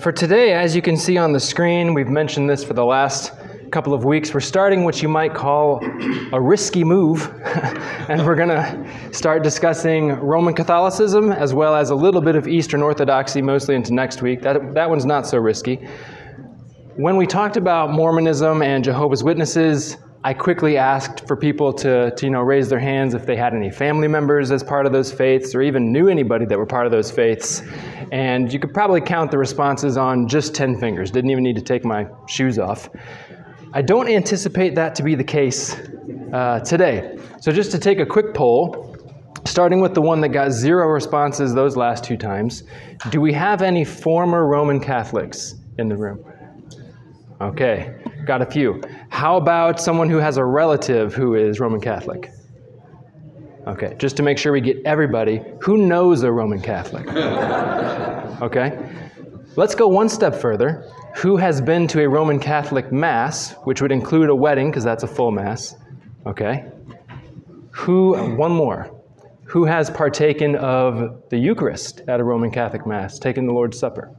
For today, as you can see on the screen, we've mentioned this for the last couple of weeks. We're starting what you might call a risky move, and we're going to start discussing Roman Catholicism as well as a little bit of Eastern Orthodoxy, mostly into next week. That, that one's not so risky. When we talked about Mormonism and Jehovah's Witnesses, I quickly asked for people to, to, you know, raise their hands if they had any family members as part of those faiths or even knew anybody that were part of those faiths. And you could probably count the responses on just 10 fingers. Didn't even need to take my shoes off. I don't anticipate that to be the case uh, today. So, just to take a quick poll, starting with the one that got zero responses those last two times, do we have any former Roman Catholics in the room? Okay, got a few. How about someone who has a relative who is Roman Catholic? Okay, just to make sure we get everybody, who knows a Roman Catholic? Okay, let's go one step further. Who has been to a Roman Catholic Mass, which would include a wedding, because that's a full Mass? Okay. Who, one more. Who has partaken of the Eucharist at a Roman Catholic Mass, taken the Lord's Supper?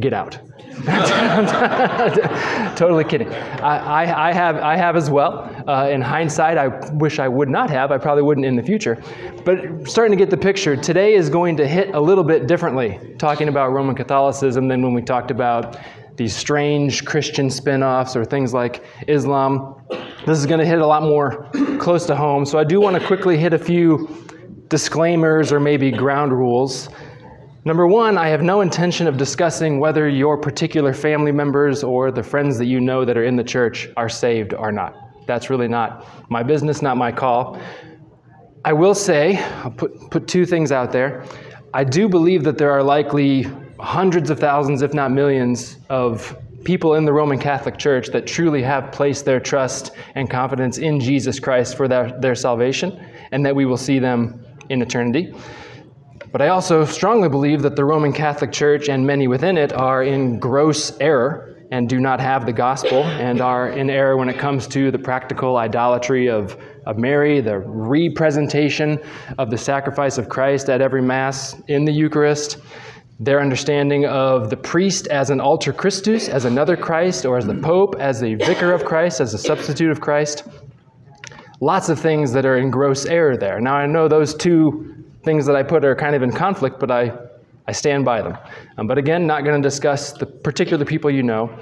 Get out. totally kidding. I, I, I, have, I have as well. Uh, in hindsight, I wish I would not have. I probably wouldn't in the future. But starting to get the picture, today is going to hit a little bit differently, talking about Roman Catholicism than when we talked about these strange Christian spin offs or things like Islam. This is going to hit a lot more close to home. So I do want to quickly hit a few disclaimers or maybe ground rules. Number one, I have no intention of discussing whether your particular family members or the friends that you know that are in the church are saved or not. That's really not my business, not my call. I will say, I'll put, put two things out there. I do believe that there are likely hundreds of thousands, if not millions, of people in the Roman Catholic Church that truly have placed their trust and confidence in Jesus Christ for their, their salvation, and that we will see them in eternity. But I also strongly believe that the Roman Catholic Church and many within it are in gross error and do not have the gospel and are in error when it comes to the practical idolatry of, of Mary, the representation of the sacrifice of Christ at every Mass in the Eucharist, their understanding of the priest as an alter Christus, as another Christ, or as the Pope, as a vicar of Christ, as a substitute of Christ. Lots of things that are in gross error there. Now, I know those two things that I put are kind of in conflict, but I, I stand by them. Um, but again, not going to discuss the particular people you know.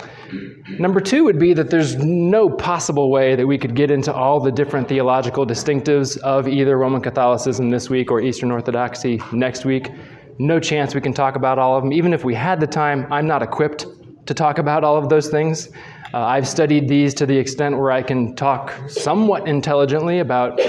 Number two would be that there's no possible way that we could get into all the different theological distinctives of either Roman Catholicism this week or Eastern Orthodoxy next week. No chance we can talk about all of them. Even if we had the time, I'm not equipped to talk about all of those things. Uh, I've studied these to the extent where I can talk somewhat intelligently about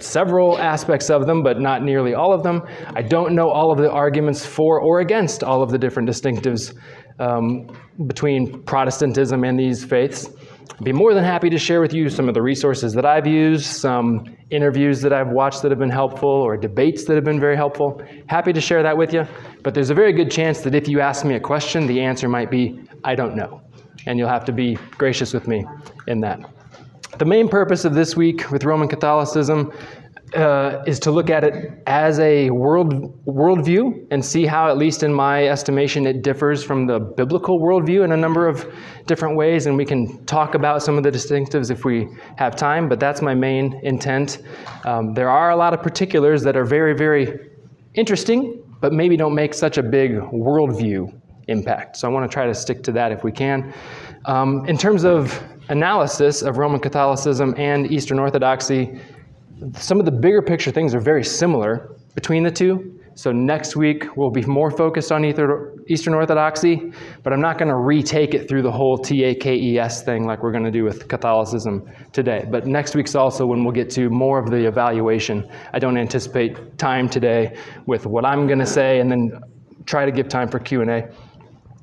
several aspects of them, but not nearly all of them. I don't know all of the arguments for or against all of the different distinctives um, between Protestantism and these faiths. I'd be more than happy to share with you some of the resources that I've used, some interviews that I've watched that have been helpful, or debates that have been very helpful. Happy to share that with you. But there's a very good chance that if you ask me a question, the answer might be, I don't know and you'll have to be gracious with me in that. The main purpose of this week with Roman Catholicism uh, is to look at it as a world worldview and see how, at least in my estimation, it differs from the biblical worldview in a number of different ways. And we can talk about some of the distinctives if we have time, but that's my main intent. Um, there are a lot of particulars that are very, very interesting, but maybe don't make such a big worldview impact. So I want to try to stick to that if we can. Um, in terms of analysis of Roman Catholicism and Eastern Orthodoxy, some of the bigger picture things are very similar between the two. So next week we'll be more focused on Eastern Orthodoxy, but I'm not going to retake it through the whole TAKES thing like we're going to do with Catholicism today. But next week's also when we'll get to more of the evaluation. I don't anticipate time today with what I'm going to say and then try to give time for Q&A.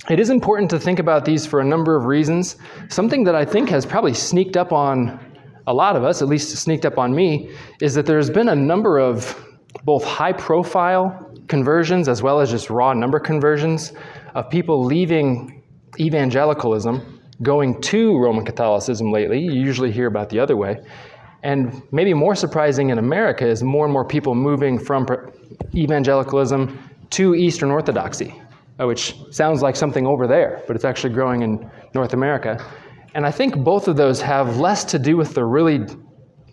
It is important to think about these for a number of reasons. Something that I think has probably sneaked up on a lot of us, at least sneaked up on me, is that there's been a number of both high profile conversions as well as just raw number conversions of people leaving evangelicalism, going to Roman Catholicism lately. You usually hear about the other way. And maybe more surprising in America is more and more people moving from evangelicalism to Eastern Orthodoxy. Uh, which sounds like something over there, but it's actually growing in North America. And I think both of those have less to do with the really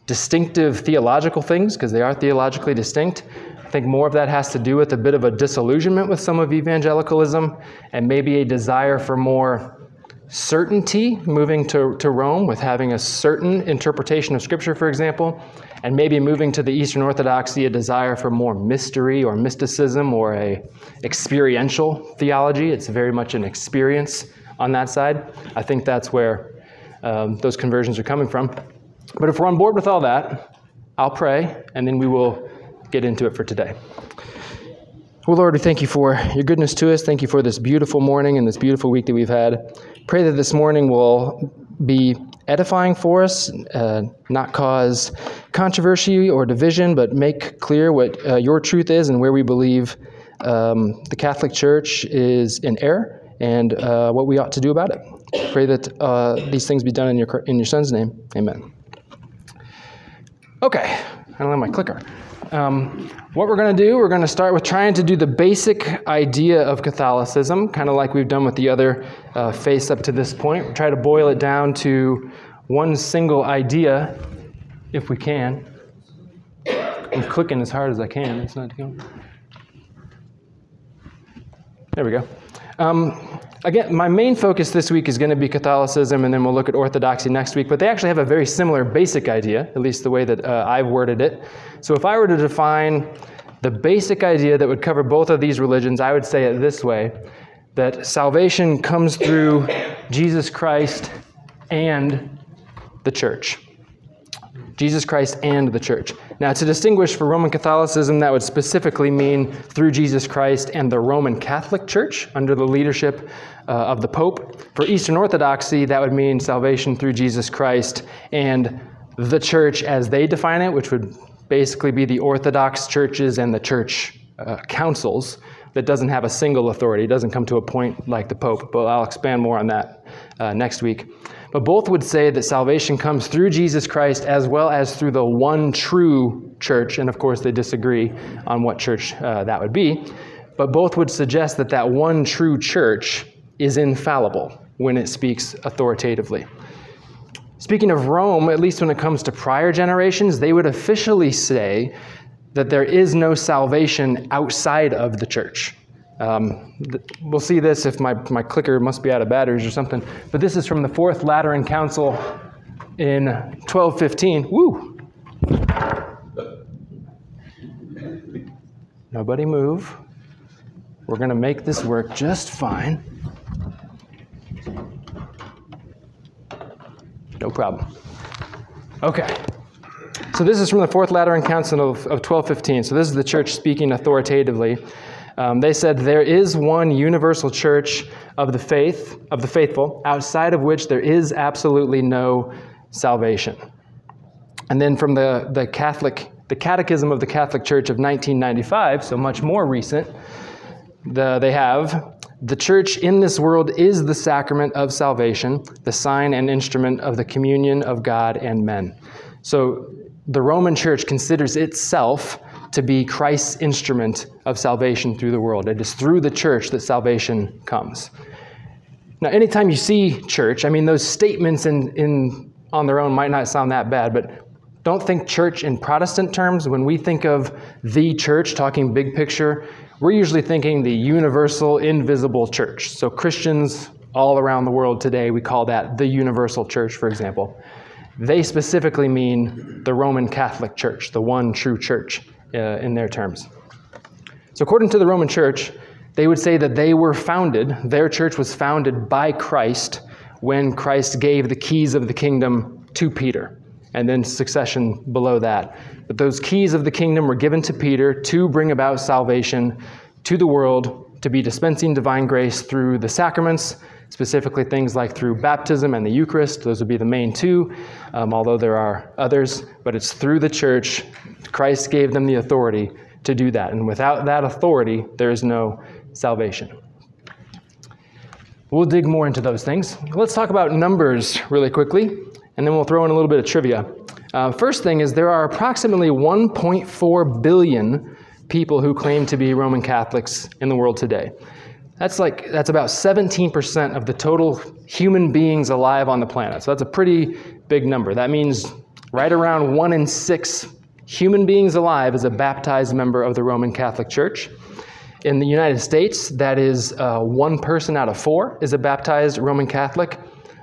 distinctive theological things, because they are theologically distinct. I think more of that has to do with a bit of a disillusionment with some of evangelicalism and maybe a desire for more certainty moving to, to Rome with having a certain interpretation of Scripture, for example, and maybe moving to the Eastern Orthodoxy a desire for more mystery or mysticism or a experiential theology. It's very much an experience on that side. I think that's where um, those conversions are coming from. But if we're on board with all that, I'll pray, and then we will get into it for today. Well, Lord, we thank you for your goodness to us. Thank you for this beautiful morning and this beautiful week that we've had. Pray that this morning will be edifying for us, uh, not cause controversy or division, but make clear what uh, your truth is and where we believe um, the Catholic Church is in error and uh, what we ought to do about it. Pray that uh, these things be done in your, in your Son's name. Amen. Okay, I don't have my clicker. Um, what we're going to do, we're going to start with trying to do the basic idea of Catholicism, kind of like we've done with the other uh, faiths up to this point. We'll try to boil it down to one single idea, if we can. I'm clicking as hard as I can. It's not going. There we go. Um, again, my main focus this week is going to be Catholicism, and then we'll look at Orthodoxy next week. But they actually have a very similar basic idea, at least the way that uh, I've worded it. So if I were to define the basic idea that would cover both of these religions, I would say it this way that salvation comes through Jesus Christ and the church. Jesus Christ and the church. Now, to distinguish for Roman Catholicism, that would specifically mean through Jesus Christ and the Roman Catholic Church under the leadership uh, of the Pope. For Eastern Orthodoxy, that would mean salvation through Jesus Christ and the church as they define it, which would basically be the Orthodox churches and the church uh, councils that doesn't have a single authority. It doesn't come to a point like the Pope, but I'll expand more on that uh, next week. But both would say that salvation comes through Jesus Christ as well as through the one true church. And of course, they disagree on what church uh, that would be. But both would suggest that that one true church is infallible when it speaks authoritatively. Speaking of Rome, at least when it comes to prior generations, they would officially say that there is no salvation outside of the church. Um, th- we'll see this if my, my clicker must be out of batteries or something. But this is from the Fourth Lateran Council in 1215. Woo! Nobody move. We're going to make this work just fine. No problem. Okay. So this is from the Fourth Lateran Council of, of 1215. So this is the church speaking authoritatively. Um, they said there is one universal church of the faith, of the faithful, outside of which there is absolutely no salvation. And then from the, the Catholic, the Catechism of the Catholic Church of 1995, so much more recent, the, they have the church in this world is the sacrament of salvation, the sign and instrument of the communion of God and men. So the Roman church considers itself to be Christ's instrument of salvation through the world. It is through the church that salvation comes. Now, anytime you see church, I mean, those statements in, in, on their own might not sound that bad, but don't think church in Protestant terms. When we think of the church, talking big picture, we're usually thinking the universal, invisible church. So, Christians all around the world today, we call that the universal church, for example. They specifically mean the Roman Catholic Church, the one true church uh, in their terms. So, according to the Roman Church, they would say that they were founded, their church was founded by Christ when Christ gave the keys of the kingdom to Peter, and then succession below that. But those keys of the kingdom were given to Peter to bring about salvation to the world, to be dispensing divine grace through the sacraments, specifically things like through baptism and the Eucharist. Those would be the main two, um, although there are others. But it's through the church. Christ gave them the authority to do that. And without that authority, there is no salvation. We'll dig more into those things. Let's talk about numbers really quickly, and then we'll throw in a little bit of trivia. Uh, first thing is there are approximately 1.4 billion people who claim to be Roman Catholics in the world today. That's like that's about 17% of the total human beings alive on the planet. So that's a pretty big number. That means right around one in six human beings alive is a baptized member of the Roman Catholic Church. In the United States, that is uh, one person out of four is a baptized Roman Catholic.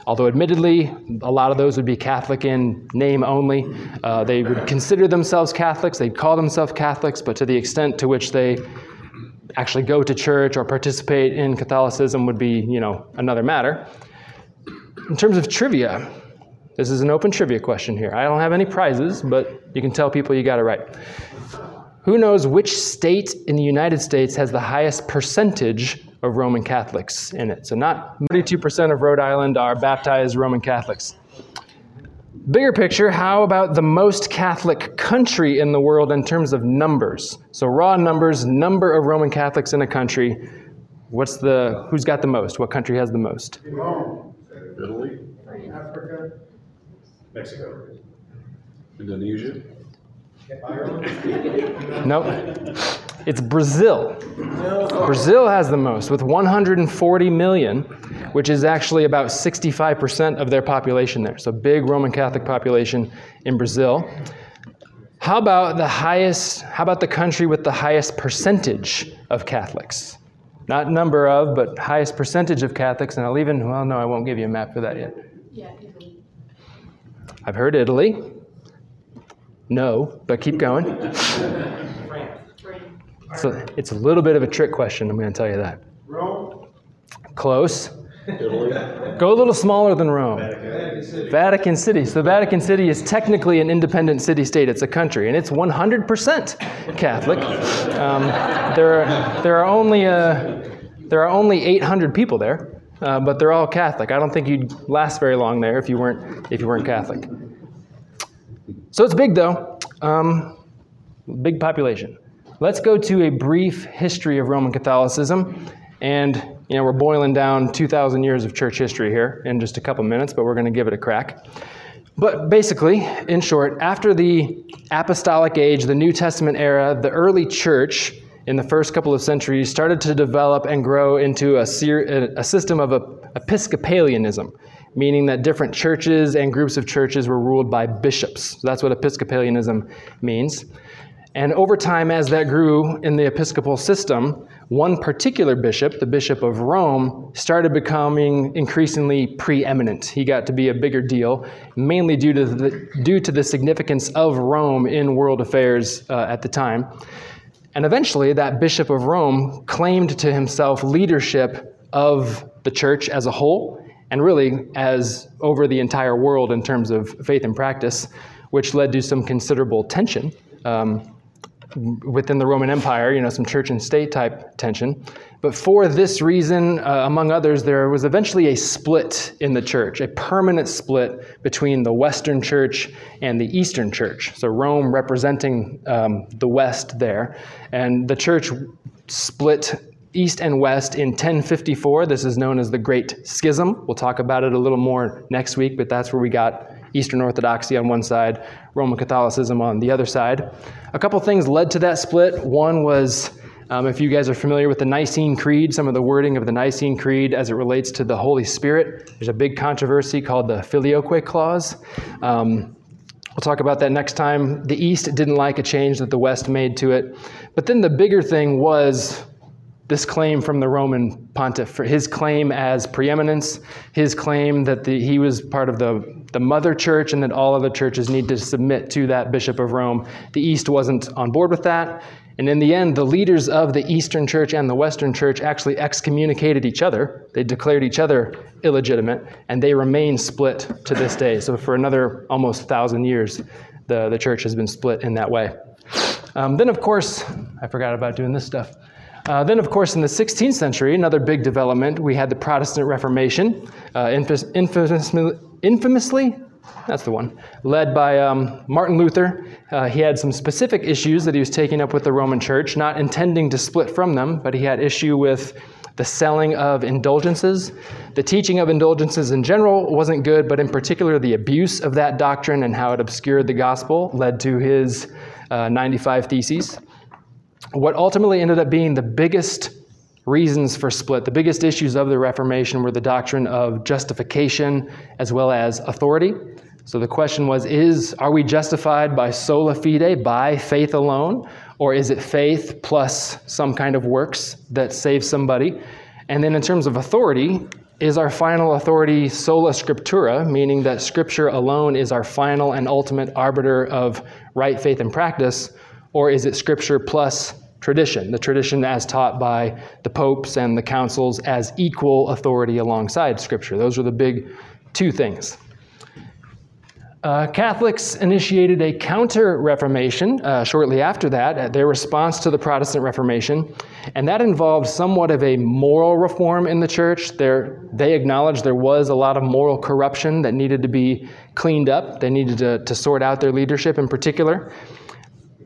Although, admittedly, a lot of those would be Catholic in name only. Uh, they would consider themselves Catholics, they'd call themselves Catholics, but to the extent to which they actually go to church or participate in Catholicism would be, you know, another matter. In terms of trivia, this is an open trivia question here. I don't have any prizes, but you can tell people you got it right. Who knows which state in the United States has the highest percentage of Roman Catholics in it? So, not 32% of Rhode Island are baptized Roman Catholics. Bigger picture, how about the most Catholic country in the world in terms of numbers? So, raw numbers, number of Roman Catholics in a country. What's the, who's got the most? What country has the most? Rome. Italy. Africa. Mexico. Indonesia. Nope. It's Brazil. Brazil has the most with 140 million, which is actually about 65% of their population there. So big Roman Catholic population in Brazil. How about the highest how about the country with the highest percentage of Catholics? Not number of, but highest percentage of Catholics, and I'll even well no, I won't give you a map for that yet. Yeah, Italy. I've heard Italy. No, but keep going. So it's a little bit of a trick question, I'm going to tell you that. Rome. Close. Italy. Go a little smaller than Rome. Vatican City. So Vatican City is technically an independent city state. It's a country, and it's 100% Catholic. Um, there, are, there are only uh, there are only 800 people there, uh, but they're all Catholic. I don't think you'd last very long there if you weren't if you weren't Catholic. So it's big though, um, big population. Let's go to a brief history of Roman Catholicism, and you know we're boiling down 2,000 years of church history here in just a couple minutes, but we're going to give it a crack. But basically, in short, after the apostolic age, the New Testament era, the early church in the first couple of centuries started to develop and grow into a, a system of Episcopalianism, meaning that different churches and groups of churches were ruled by bishops. So that's what Episcopalianism means. And over time, as that grew in the episcopal system, one particular bishop, the Bishop of Rome, started becoming increasingly preeminent. He got to be a bigger deal, mainly due to the, due to the significance of Rome in world affairs uh, at the time. And eventually, that Bishop of Rome claimed to himself leadership of the church as a whole, and really as over the entire world in terms of faith and practice, which led to some considerable tension. Um, within the Roman Empire, you know, some church and state type tension. But for this reason, uh, among others, there was eventually a split in the church, a permanent split between the Western church and the Eastern church. So Rome representing um, the West there. And the church split east and west in 1054. This is known as the Great Schism. We'll talk about it a little more next week, but that's where we got Eastern Orthodoxy on one side, Roman Catholicism on the other side. A couple things led to that split. One was, um, if you guys are familiar with the Nicene Creed, some of the wording of the Nicene Creed as it relates to the Holy Spirit, there's a big controversy called the Filioque Clause. Um, We'll talk about that next time. The East didn't like a change that the West made to it. But then the bigger thing was this claim from the Roman pontiff, for his claim as preeminence, his claim that the, he was part of the, the mother church and that all other churches need to submit to that bishop of Rome. The East wasn't on board with that. And in the end, the leaders of the Eastern church and the Western church actually excommunicated each other. They declared each other illegitimate, and they remain split to this day. So for another almost thousand years, the, the church has been split in that way. Um, then, of course, I forgot about doing this stuff. Uh, then, of course, in the 16th century, another big development, we had the Protestant Reformation, uh, infamously, infamously, that's the one, led by um, Martin Luther. Uh, he had some specific issues that he was taking up with the Roman Church, not intending to split from them, but he had issue with the selling of indulgences. The teaching of indulgences in general wasn't good, but in particular, the abuse of that doctrine and how it obscured the gospel led to his uh, 95 Theses what ultimately ended up being the biggest reasons for split. The biggest issues of the Reformation were the doctrine of justification as well as authority. So the question was is are we justified by sola fide, by faith alone, or is it faith plus some kind of works that saves somebody? And then in terms of authority, is our final authority sola scriptura, meaning that scripture alone is our final and ultimate arbiter of right faith and practice, or is it scripture plus tradition, the tradition as taught by the popes and the councils as equal authority alongside scripture? Those are the big two things. Uh, Catholics initiated a counter Reformation uh, shortly after that, their response to the Protestant Reformation, and that involved somewhat of a moral reform in the church. There, they acknowledged there was a lot of moral corruption that needed to be cleaned up, they needed to, to sort out their leadership in particular.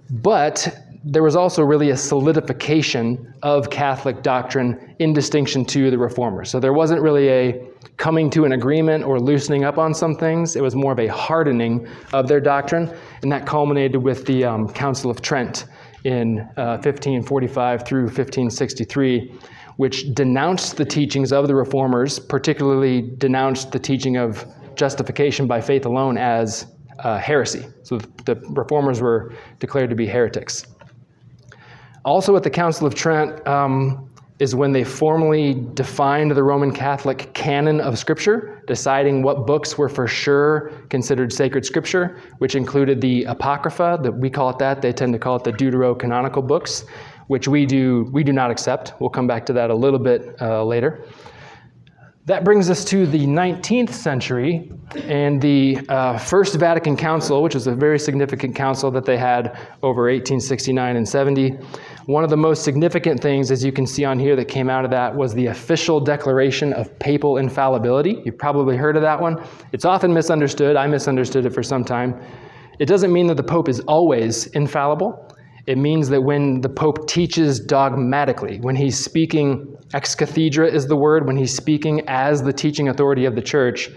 But there was also really a solidification of Catholic doctrine in distinction to the Reformers. So there wasn't really a coming to an agreement or loosening up on some things. It was more of a hardening of their doctrine, and that culminated with the um, Council of Trent in uh, 1545 through 1563, which denounced the teachings of the Reformers, particularly denounced the teaching of justification by faith alone as uh, heresy. So the Reformers were declared to be heretics. Also, at the Council of Trent um, is when they formally defined the Roman Catholic canon of Scripture, deciding what books were for sure considered sacred Scripture, which included the Apocrypha, that we call it that. They tend to call it the Deuterocanonical books, which we do we do not accept. We'll come back to that a little bit uh, later. That brings us to the 19th century and the uh, First Vatican Council, which was a very significant council that they had over 1869 and 70. One of the most significant things, as you can see on here, that came out of that was the official declaration of papal infallibility. You've probably heard of that one. It's often misunderstood. I misunderstood it for some time. It doesn't mean that the Pope is always infallible. It means that when the Pope teaches dogmatically, when he's speaking ex cathedra is the word, when he's speaking as the teaching authority of the church,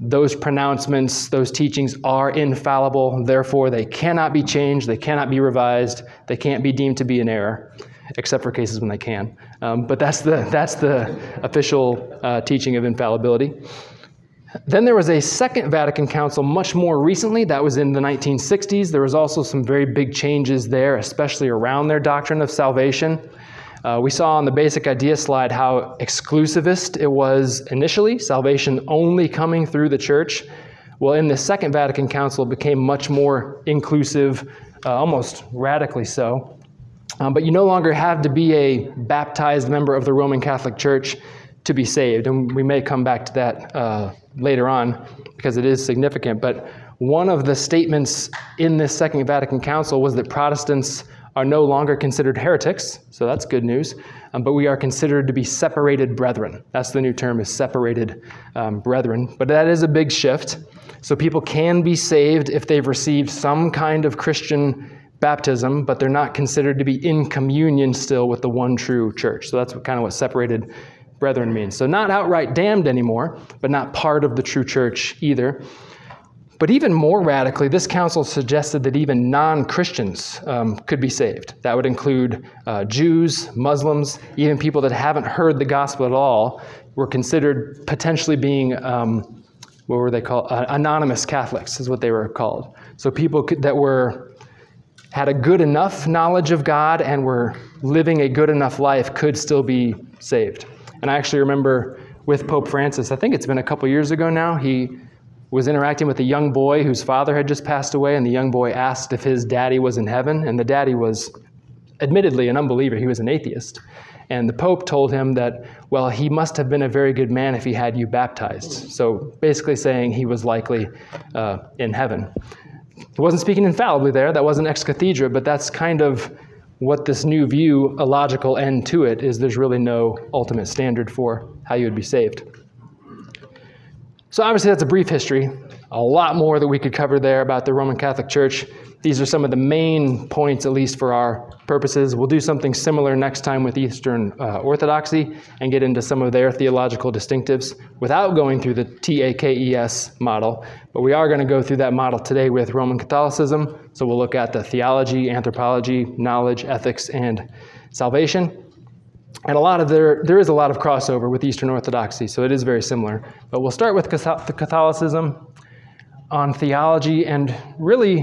those pronouncements, those teachings are infallible. Therefore, they cannot be changed, they cannot be revised, they can't be deemed to be an error, except for cases when they can. Um, but that's the, that's the official uh, teaching of infallibility. Then there was a Second Vatican Council much more recently. That was in the 1960s. There was also some very big changes there, especially around their doctrine of salvation. Uh, we saw on the basic idea slide how exclusivist it was initially, salvation only coming through the church. Well, in the Second Vatican Council, it became much more inclusive, uh, almost radically so. Um, but you no longer have to be a baptized member of the Roman Catholic Church to be saved. And we may come back to that uh, later on because it is significant. But one of the statements in this Second Vatican Council was that Protestants are no longer considered heretics, so that's good news. Um, but we are considered to be separated brethren. That's the new term, is separated um, brethren. But that is a big shift. So people can be saved if they've received some kind of Christian baptism, but they're not considered to be in communion still with the one true church. So that's what, kind of what separated brethren means. So not outright damned anymore, but not part of the true church either. But even more radically, this council suggested that even non Christians um, could be saved. That would include uh, Jews, Muslims, even people that haven't heard the gospel at all, were considered potentially being, um, what were they called? Uh, anonymous Catholics is what they were called. So people could, that were had a good enough knowledge of God and were living a good enough life could still be saved. And I actually remember with Pope Francis, I think it's been a couple years ago now, he was interacting with a young boy whose father had just passed away, and the young boy asked if his daddy was in heaven, and the daddy was admittedly an unbeliever. He was an atheist. And the Pope told him that, well, he must have been a very good man if he had you baptized. So basically saying he was likely uh, in heaven. He wasn't speaking infallibly there, that wasn't ex cathedra, but that's kind of what this new view, a logical end to it, is there's really no ultimate standard for how you would be saved. So, obviously, that's a brief history. A lot more that we could cover there about the Roman Catholic Church. These are some of the main points, at least for our purposes. We'll do something similar next time with Eastern uh, Orthodoxy and get into some of their theological distinctives without going through the TAKES model. But we are going to go through that model today with Roman Catholicism. So we'll look at the theology, anthropology, knowledge, ethics, and salvation. And a lot of there, there is a lot of crossover with Eastern Orthodoxy, so it is very similar. But we'll start with Catholicism on theology, and really,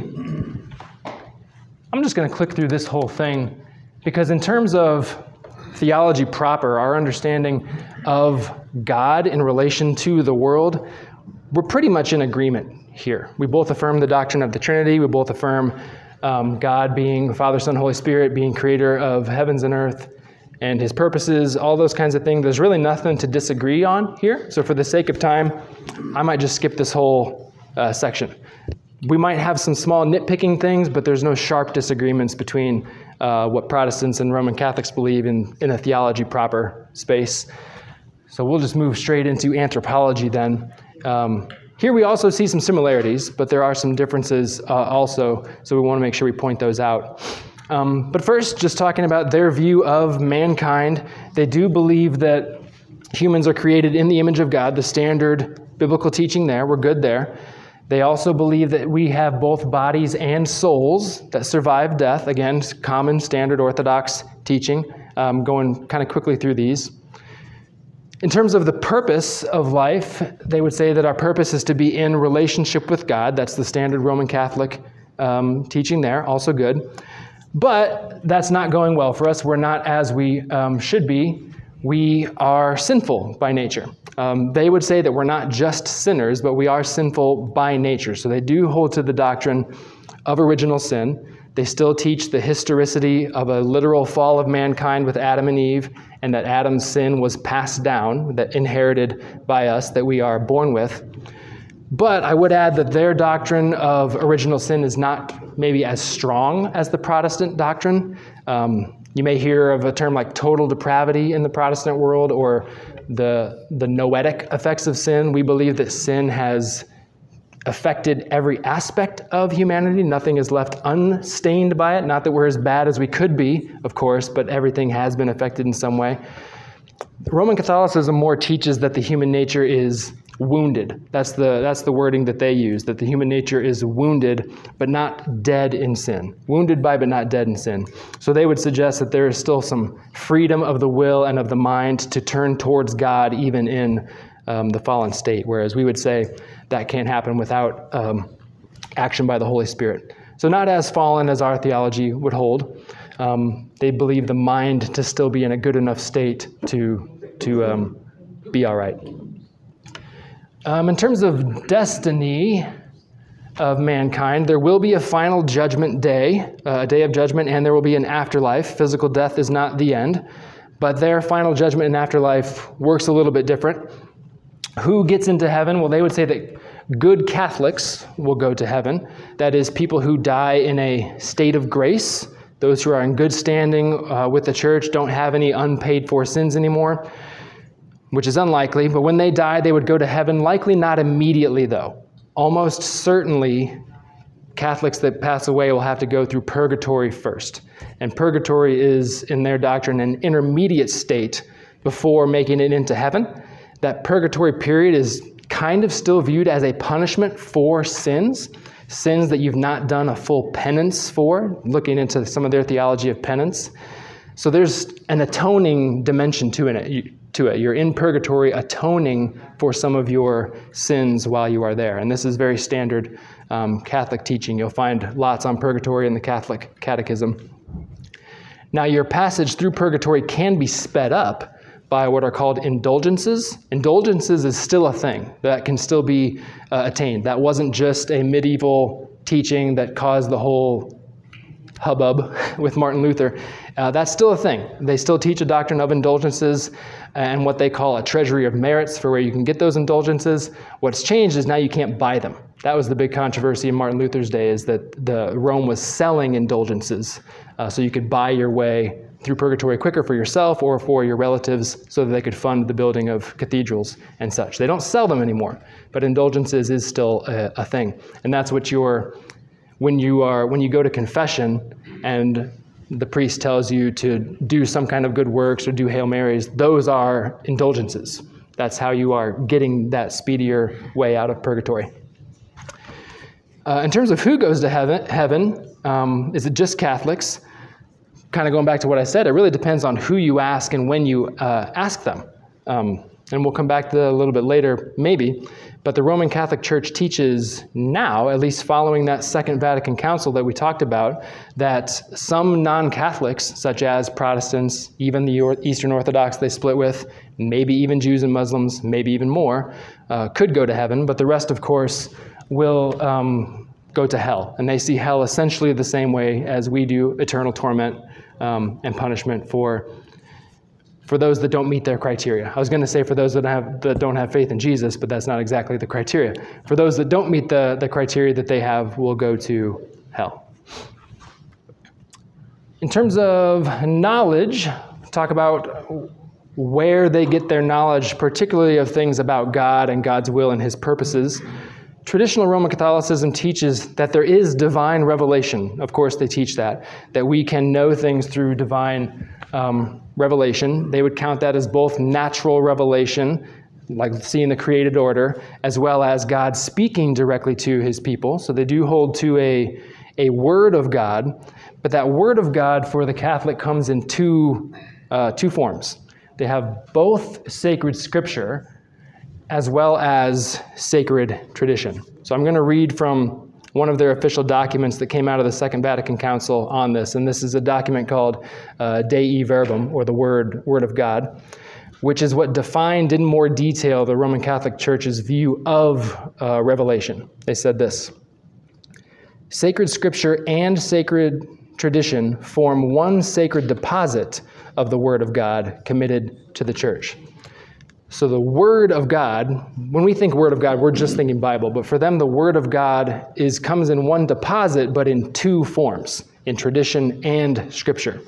I'm just going to click through this whole thing because, in terms of theology proper, our understanding of God in relation to the world, we're pretty much in agreement here. We both affirm the doctrine of the Trinity, we both affirm um, God being Father, Son, Holy Spirit, being creator of heavens and earth and his purposes, all those kinds of things. There's really nothing to disagree on here. So, for the sake of time, I might just skip this whole uh, section. We might have some small nitpicking things, but there's no sharp disagreements between uh, what Protestants and Roman Catholics believe in, in a theology proper space. So, we'll just move straight into anthropology then. Um, here we also see some similarities, but there are some differences uh, also, so we want to make sure we point those out. Um, but first, just talking about their view of mankind, they do believe that humans are created in the image of God, the standard biblical teaching there. We're good there. They also believe that we have both bodies and souls that survive death. Again, common standard Orthodox teaching. Um, going kind of quickly through these. In terms of the purpose of life, they would say that our purpose is to be in relationship with God. That's the standard Roman Catholic um, teaching there, also good. But that's not going well for us. We're not as we um, should be. We are sinful by nature. Um, they would say that we're not just sinners, but we are sinful by nature. So they do hold to the doctrine of original sin. They still teach the historicity of a literal fall of mankind with Adam and Eve, and that Adam's sin was passed down, that inherited by us, that we are born with. But I would add that their doctrine of original sin is not maybe as strong as the Protestant doctrine. Um, you may hear of a term like total depravity in the Protestant world or the, the noetic effects of sin. We believe that sin has affected every aspect of humanity. Nothing is left unstained by it. Not that we're as bad as we could be, of course, but everything has been affected in some way. Roman Catholicism more teaches that the human nature is wounded. That's the, that's the wording that they use, that the human nature is wounded, but not dead in sin. Wounded by, but not dead in sin. So they would suggest that there is still some freedom of the will and of the mind to turn towards God, even in um, the fallen state, whereas we would say that can't happen without um, action by the Holy Spirit. So, not as fallen as our theology would hold. Um, they believe the mind to still be in a good enough state to, to um, be all right. Um, in terms of destiny of mankind, there will be a final judgment day, uh, a day of judgment, and there will be an afterlife. Physical death is not the end, but their final judgment and afterlife works a little bit different. Who gets into heaven? Well, they would say that good Catholics will go to heaven. That is, people who die in a state of grace. Those who are in good standing uh, with the church don't have any unpaid for sins anymore which is unlikely, but when they die, they would go to heaven, likely not immediately, though. Almost certainly, Catholics that pass away will have to go through purgatory first. And purgatory is, in their doctrine, an intermediate state before making it into heaven. That purgatory period is kind of still viewed as a punishment for sins, sins that you've not done a full penance for, looking into some of their theology of penance. So there's an atoning dimension to it to it. You're in purgatory atoning for some of your sins while you are there. And this is very standard um, Catholic teaching. You'll find lots on purgatory in the Catholic Catechism. Now, your passage through purgatory can be sped up by what are called indulgences. Indulgences is still a thing that can still be uh, attained. That wasn't just a medieval teaching that caused the whole hubbub with Martin Luther. Uh, that's still a thing. They still teach a doctrine of indulgences and what they call a treasury of merits for where you can get those indulgences. What's changed is now you can't buy them. That was the big controversy in Martin Luther's day is that the Rome was selling indulgences. Uh, so you could buy your way through purgatory quicker for yourself or for your relatives so that they could fund the building of cathedrals and such. They don't sell them anymore, but indulgences is still a, a thing. And that's what your when you are when you go to confession and the priest tells you to do some kind of good works or do Hail Marys, those are indulgences. That's how you are getting that speedier way out of purgatory. Uh, in terms of who goes to heaven, heaven um, is it just Catholics? kind of going back to what I said, it really depends on who you ask and when you uh, ask them. Um, and we'll come back to that a little bit later, maybe. But the Roman Catholic Church teaches now, at least following that Second Vatican Council that we talked about, that some non Catholics, such as Protestants, even the Eastern Orthodox they split with, maybe even Jews and Muslims, maybe even more, uh, could go to heaven. But the rest, of course, will um, go to hell. And they see hell essentially the same way as we do eternal torment um, and punishment for for those that don't meet their criteria. I was going to say for those that, have, that don't have faith in Jesus, but that's not exactly the criteria. For those that don't meet the, the criteria that they have, will go to hell. In terms of knowledge, talk about where they get their knowledge, particularly of things about God and God's will and His purposes. Traditional Roman Catholicism teaches that there is divine revelation. Of course, they teach that, that we can know things through divine um, revelation. They would count that as both natural revelation, like seeing the created order, as well as God speaking directly to his people. So they do hold to a, a word of God, but that word of God for the Catholic comes in two, uh, two forms. They have both sacred scripture as well as sacred tradition. So I'm going to read from one of their official documents that came out of the Second Vatican Council on this, and this is a document called uh, Dei Verbum, or the Word, Word of God, which is what defined in more detail the Roman Catholic Church's view of uh, Revelation. They said this Sacred Scripture and sacred tradition form one sacred deposit of the Word of God committed to the Church. So the Word of God, when we think Word of God, we're just thinking Bible, but for them, the Word of God is comes in one deposit, but in two forms, in tradition and Scripture.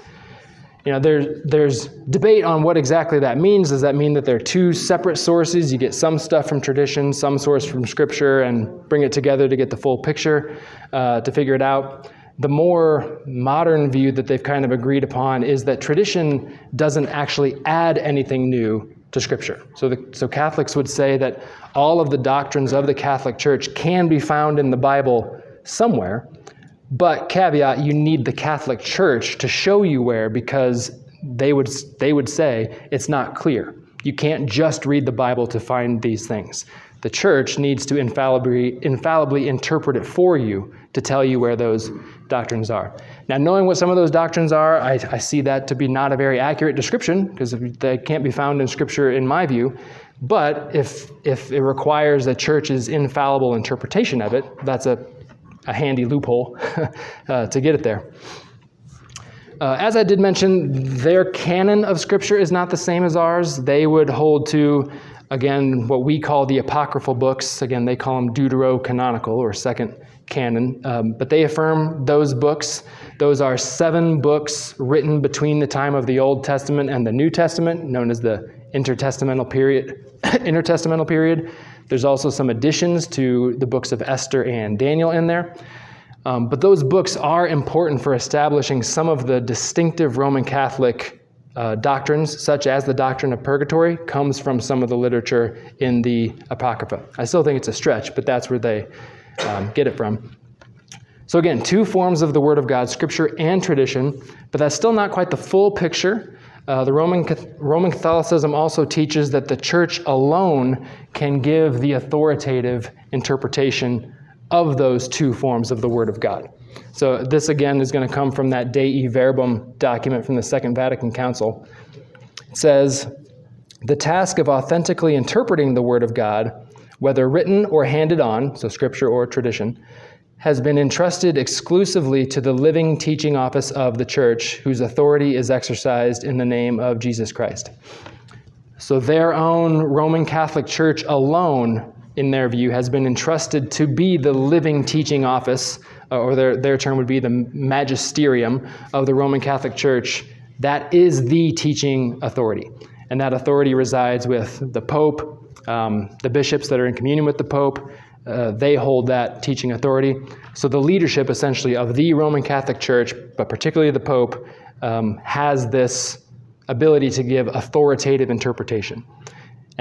You know, there's there's debate on what exactly that means. Does that mean that they're two separate sources? You get some stuff from tradition, some source from Scripture, and bring it together to get the full picture, uh, to figure it out. The more modern view that they've kind of agreed upon is that tradition doesn't actually add anything new to Scripture. So, the, so Catholics would say that all of the doctrines of the Catholic Church can be found in the Bible somewhere, but caveat, you need the Catholic Church to show you where because they would, they would say it's not clear. You can't just read the Bible to find these things. The church needs to infallibly, infallibly interpret it for you to tell you where those doctrines are. Now, knowing what some of those doctrines are, I, I see that to be not a very accurate description because they can't be found in Scripture in my view. But if, if it requires a church's infallible interpretation of it, that's a, a handy loophole uh, to get it there. Uh, as I did mention, their canon of Scripture is not the same as ours. They would hold to again, what we call the apocryphal books. Again, they call them deuterocanonical or second canon. Um, but they affirm those books. Those are seven books written between the time of the Old Testament and the New Testament, known as the intertestamental period. intertestamental period. There's also some additions to the books of Esther and Daniel in there. Um, but those books are important for establishing some of the distinctive Roman Catholic uh, doctrines, such as the doctrine of purgatory, comes from some of the literature in the Apocrypha. I still think it's a stretch, but that's where they um, get it from. So, again, two forms of the Word of God, Scripture and tradition, but that's still not quite the full picture. Uh, the Roman, Roman Catholicism also teaches that the church alone can give the authoritative interpretation of those two forms of the Word of God. So this again is going to come from that Dei Verbum document from the Second Vatican Council. It says, the task of authentically interpreting the Word of God, whether written or handed on, so scripture or tradition, has been entrusted exclusively to the living teaching office of the church, whose authority is exercised in the name of Jesus Christ. So their own Roman Catholic Church alone, in their view, has been entrusted to be the living teaching office or their, their term would be the magisterium of the Roman Catholic Church, that is the teaching authority. And that authority resides with the Pope, um, the bishops that are in communion with the Pope. Uh, they hold that teaching authority. So the leadership, essentially, of the Roman Catholic Church, but particularly the Pope, um, has this ability to give authoritative interpretation.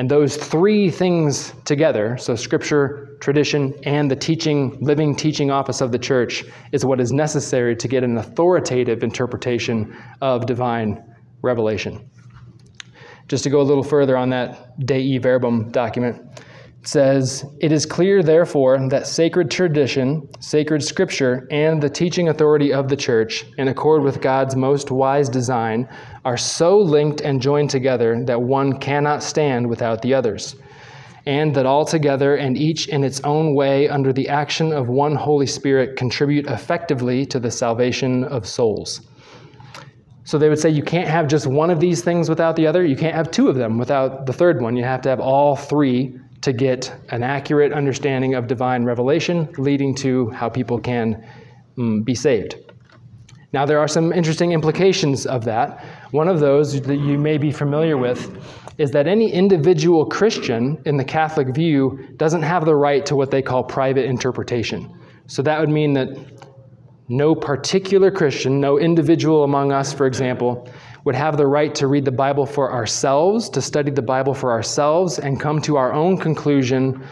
And those three things together, so scripture, tradition, and the teaching, living teaching office of the church, is what is necessary to get an authoritative interpretation of divine revelation. Just to go a little further on that Dei Verbum document, says, It is clear, therefore, that sacred tradition, sacred scripture, and the teaching authority of the church, in accord with God's most wise design, are so linked and joined together that one cannot stand without the others, and that all together and each in its own way, under the action of one Holy Spirit, contribute effectively to the salvation of souls. So they would say you can't have just one of these things without the other. You can't have two of them without the third one. You have to have all three to get an accurate understanding of divine revelation, leading to how people can um, be saved. Now, there are some interesting implications of that. One of those that you may be familiar with is that any individual Christian in the Catholic view doesn't have the right to what they call private interpretation. So that would mean that no particular Christian, no individual among us, for example, would have the right to read the Bible for ourselves, to study the Bible for ourselves, and come to our own conclusion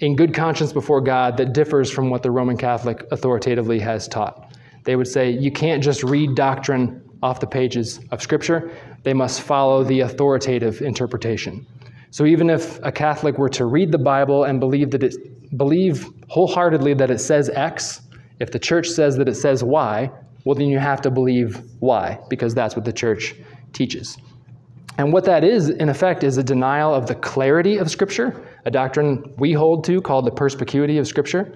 in good conscience before God that differs from what the Roman Catholic authoritatively has taught. They would say you can't just read doctrine off the pages of Scripture, they must follow the authoritative interpretation. So even if a Catholic were to read the Bible and believe that it believe wholeheartedly that it says X, if the church says that it says Y, well, then you have to believe why, because that's what the church teaches. And what that is, in effect, is a denial of the clarity of Scripture, a doctrine we hold to called the perspicuity of Scripture,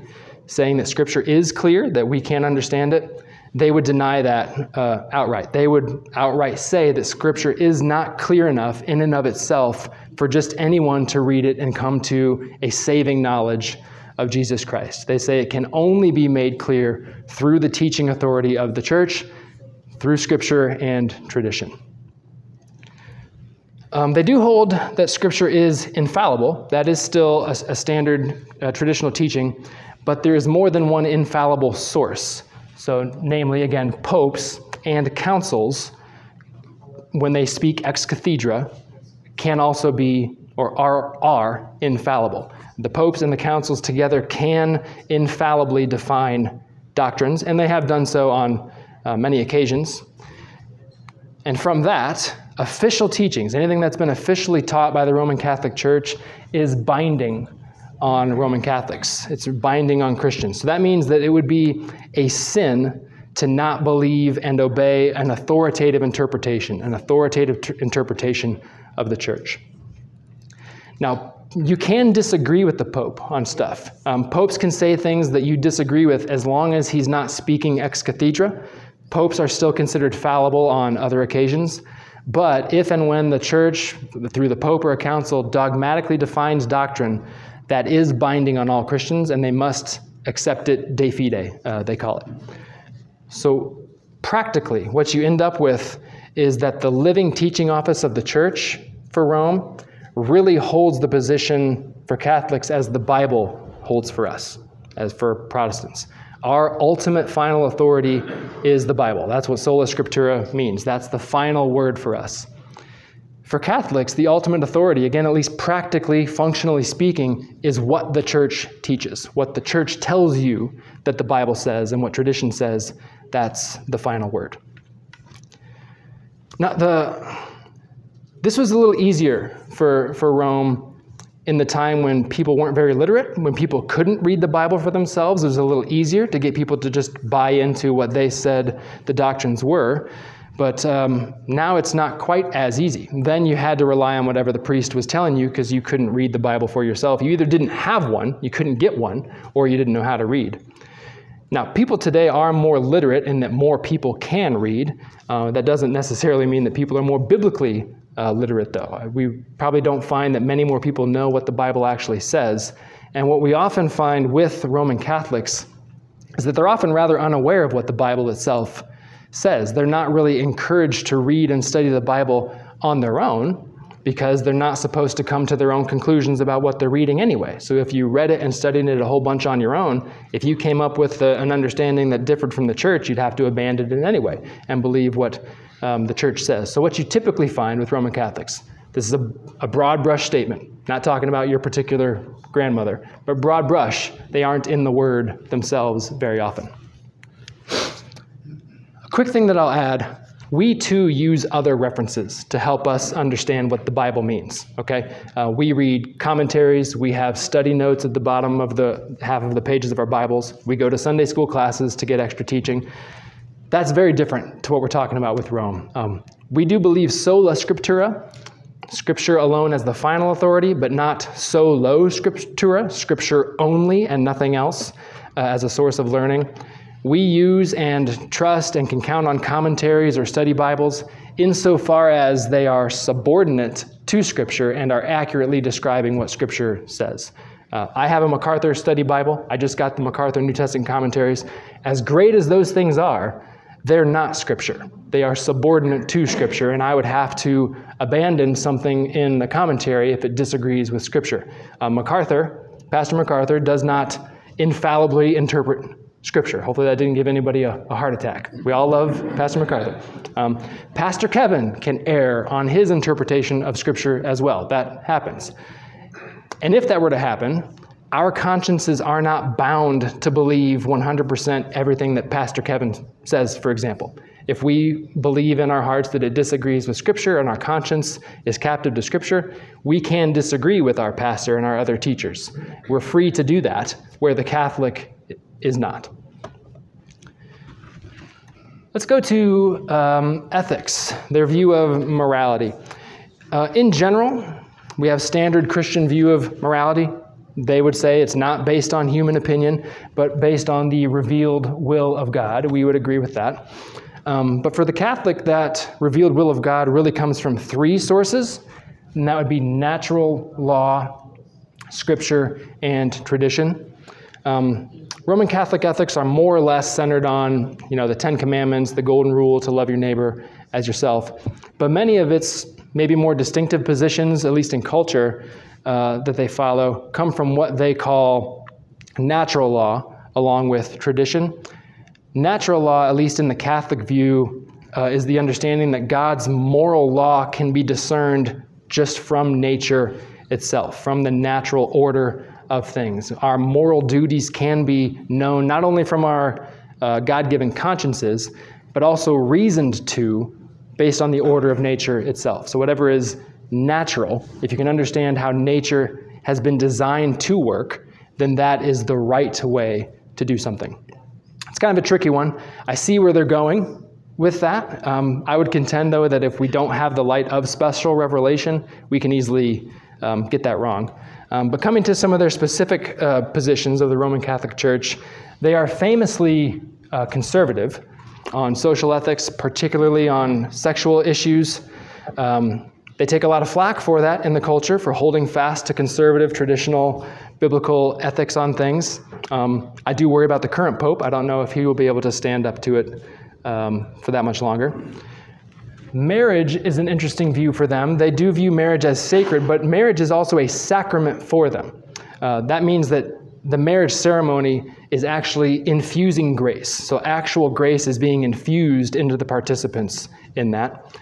saying that Scripture is clear, that we can't understand it. They would deny that uh, outright. They would outright say that Scripture is not clear enough in and of itself for just anyone to read it and come to a saving knowledge of Jesus Christ. They say it can only be made clear through the teaching authority of the church, through scripture and tradition. Um, they do hold that scripture is infallible. That is still a, a standard uh, traditional teaching, but there is more than one infallible source. So, namely, again, popes and councils, when they speak ex cathedra, can also be or are, are infallible. The popes and the councils together can infallibly define doctrines, and they have done so on uh, many occasions. And from that, official teachings, anything that's been officially taught by the Roman Catholic Church, is binding on Roman Catholics. It's binding on Christians. So that means that it would be a sin to not believe and obey an authoritative interpretation, an authoritative interpretation of the church. Now, you can disagree with the Pope on stuff. Um, popes can say things that you disagree with as long as he's not speaking ex cathedra. Popes are still considered fallible on other occasions. But if and when the church, through the Pope or a council, dogmatically defines doctrine that is binding on all Christians, and they must accept it de fide, uh, they call it. So, practically, what you end up with is that the living teaching office of the church for Rome really holds the position for Catholics as the Bible holds for us, as for Protestants. Our ultimate final authority is the Bible. That's what sola scriptura means. That's the final word for us. For Catholics, the ultimate authority, again, at least practically, functionally speaking, is what the church teaches. What the church tells you that the Bible says and what tradition says, that's the final word. Now, the this was a little easier for, for Rome in the time when people weren't very literate, when people couldn't read the Bible for themselves. It was a little easier to get people to just buy into what they said the doctrines were. But um, now it's not quite as easy. Then you had to rely on whatever the priest was telling you because you couldn't read the Bible for yourself. You either didn't have one, you couldn't get one, or you didn't know how to read. Now, people today are more literate in that more people can read. Uh, that doesn't necessarily mean that people are more biblically uh, literate, though. We probably don't find that many more people know what the Bible actually says. And what we often find with Roman Catholics is that they're often rather unaware of what the Bible itself says. They're not really encouraged to read and study the Bible on their own because they're not supposed to come to their own conclusions about what they're reading anyway. So if you read it and studied it a whole bunch on your own, if you came up with a, an understanding that differed from the church, you'd have to abandon it anyway and believe what um, the church says. So, what you typically find with Roman Catholics, This is a, a broad brush statement, not talking about your particular grandmother, but broad brush. They aren't in the Word themselves very often. A quick thing that I'll add we too use other references to help us understand what the Bible means. Okay, uh, we read commentaries. We have study notes at the bottom of the half of the pages of our Bibles. We go to Sunday school classes to get extra teaching. That's very different to what we're talking about with Rome. Um, we do believe sola scriptura, Scripture alone as the final authority, but not solo scriptura, Scripture only and nothing else uh, as a source of learning. We use and trust and can count on commentaries or study Bibles insofar as they are subordinate to Scripture and are accurately describing what Scripture says. Uh, I have a MacArthur study Bible. I just got the MacArthur New Testament commentaries. As great as those things are, they're not Scripture. They are subordinate to Scripture, and I would have to abandon something in the commentary if it disagrees with Scripture. Uh, MacArthur, Pastor MacArthur, does not infallibly interpret Scripture. Hopefully, that didn't give anybody a, a heart attack. We all love Pastor MacArthur. Um, Pastor Kevin can err on his interpretation of Scripture as well. That happens. And if that were to happen, our consciences are not bound to believe 100% everything that Pastor Kevin says, for example. If we believe in our hearts that it disagrees with Scripture and our conscience is captive to Scripture, we can disagree with our pastor and our other teachers. We're free to do that, where the Catholic is not. Let's go to um, ethics, their view of morality. Uh, in general, we have standard Christian view of morality. They would say it's not based on human opinion, but based on the revealed will of God. We would agree with that. Um, but for the Catholic, that revealed will of God really comes from three sources, and that would be natural law, scripture, and tradition. Um, Roman Catholic ethics are more or less centered on, you know, the Ten Commandments, the Golden Rule to love your neighbor as yourself. But many of its maybe more distinctive positions, at least in culture, uh, that they follow, come from what they call natural law, along with tradition. Natural law, at least in the Catholic view, uh, is the understanding that God's moral law can be discerned just from nature itself, from the natural order of things. Our moral duties can be known not only from our uh, God given consciences, but also reasoned to based on the order of nature itself. So, whatever is natural, if you can understand how nature has been designed to work, then that is the right way to do something. It's kind of a tricky one. I see where they're going with that. Um, I would contend, though, that if we don't have the light of special revelation, we can easily um, get that wrong. Um, but coming to some of their specific uh, positions of the Roman Catholic Church, they are famously uh, conservative on social ethics, particularly on sexual issues. Um, they take a lot of flack for that in the culture, for holding fast to conservative, traditional, biblical ethics on things. Um, I do worry about the current pope. I don't know if he will be able to stand up to it um, for that much longer. Marriage is an interesting view for them. They do view marriage as sacred, but marriage is also a sacrament for them. Uh, that means that the marriage ceremony is actually infusing grace. So, actual grace is being infused into the participants in that.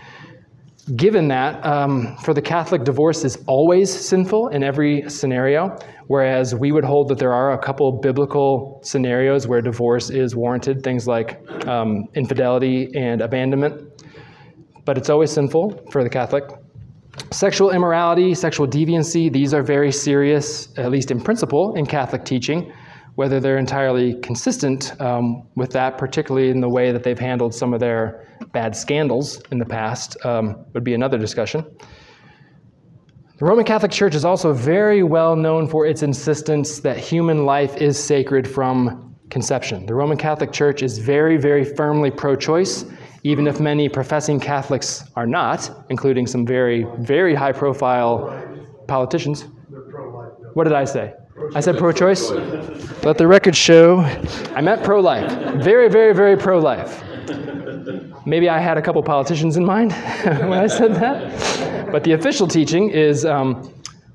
Given that, um, for the Catholic, divorce is always sinful in every scenario, whereas we would hold that there are a couple biblical scenarios where divorce is warranted, things like um, infidelity and abandonment but it's always sinful for the Catholic. Sexual immorality, sexual deviancy, these are very serious, at least in principle, in Catholic teaching. Whether they're entirely consistent um, with that, particularly in the way that they've handled some of their bad scandals in the past, um, would be another discussion. The Roman Catholic Church is also very well known for its insistence that human life is sacred from conception. The Roman Catholic Church is very, very firmly pro choice even if many professing Catholics are not, including some very, very high profile politicians. What did I say? I said pro choice? Let the record show I meant pro life. Very, very, very pro life. Maybe I had a couple politicians in mind when I said that. But the official teaching is um,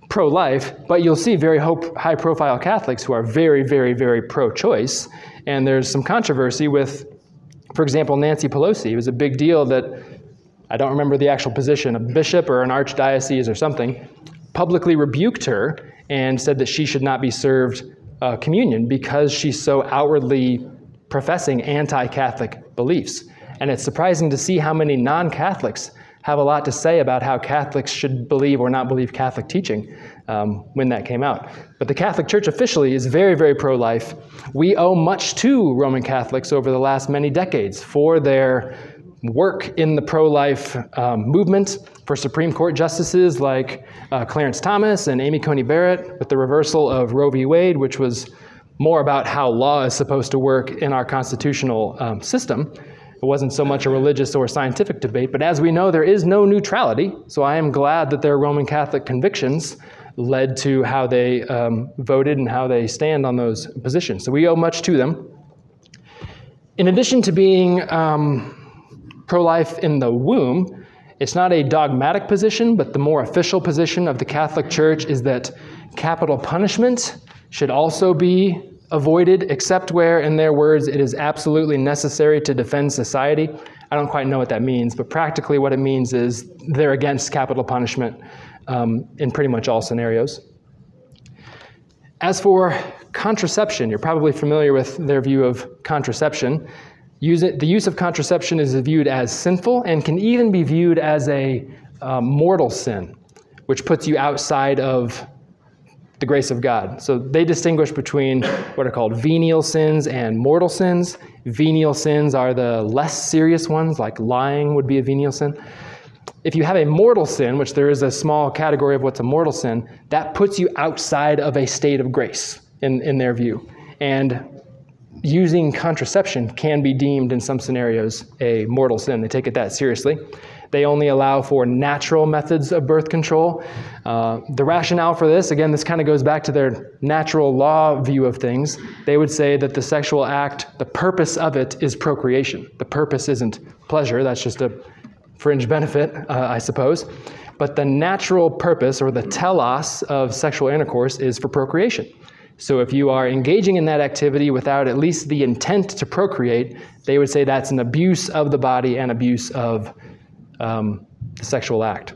pro life, but you'll see very high profile Catholics who are very, very, very pro choice. And there's some controversy with for example, Nancy Pelosi. It was a big deal that I don't remember the actual position, a bishop or an archdiocese or something, publicly rebuked her and said that she should not be served uh, communion because she's so outwardly professing anti Catholic beliefs. And it's surprising to see how many non Catholics have a lot to say about how Catholics should believe or not believe Catholic teaching um, when that came out. But the Catholic Church officially is very, very pro life. We owe much to Roman Catholics over the last many decades for their work in the pro life um, movement, for Supreme Court justices like uh, Clarence Thomas and Amy Coney Barrett, with the reversal of Roe v. Wade, which was more about how law is supposed to work in our constitutional um, system. It wasn't so much a religious or scientific debate, but as we know, there is no neutrality. So I am glad that their Roman Catholic convictions led to how they um, voted and how they stand on those positions. So we owe much to them. In addition to being um, pro life in the womb, it's not a dogmatic position, but the more official position of the Catholic Church is that capital punishment should also be avoided, except where, in their words, it is absolutely necessary to defend society. I don't quite know what that means, but practically what it means is they're against capital punishment um, in pretty much all scenarios. As for contraception, you're probably familiar with their view of contraception. Use it, the use of contraception is viewed as sinful and can even be viewed as a uh, mortal sin, which puts you outside of the grace of God. So they distinguish between what are called venial sins and mortal sins. Venial sins are the less serious ones, like lying would be a venial sin. If you have a mortal sin, which there is a small category of what's a mortal sin, that puts you outside of a state of grace in, in their view. And using contraception can be deemed in some scenarios a mortal sin. They take it that seriously. They only allow for natural methods of birth control. Uh, the rationale for this, again, this kind of goes back to their natural law view of things. They would say that the sexual act, the purpose of it is procreation. The purpose isn't pleasure, that's just a fringe benefit, uh, I suppose. But the natural purpose or the telos of sexual intercourse is for procreation. So if you are engaging in that activity without at least the intent to procreate, they would say that's an abuse of the body and abuse of um, sexual act.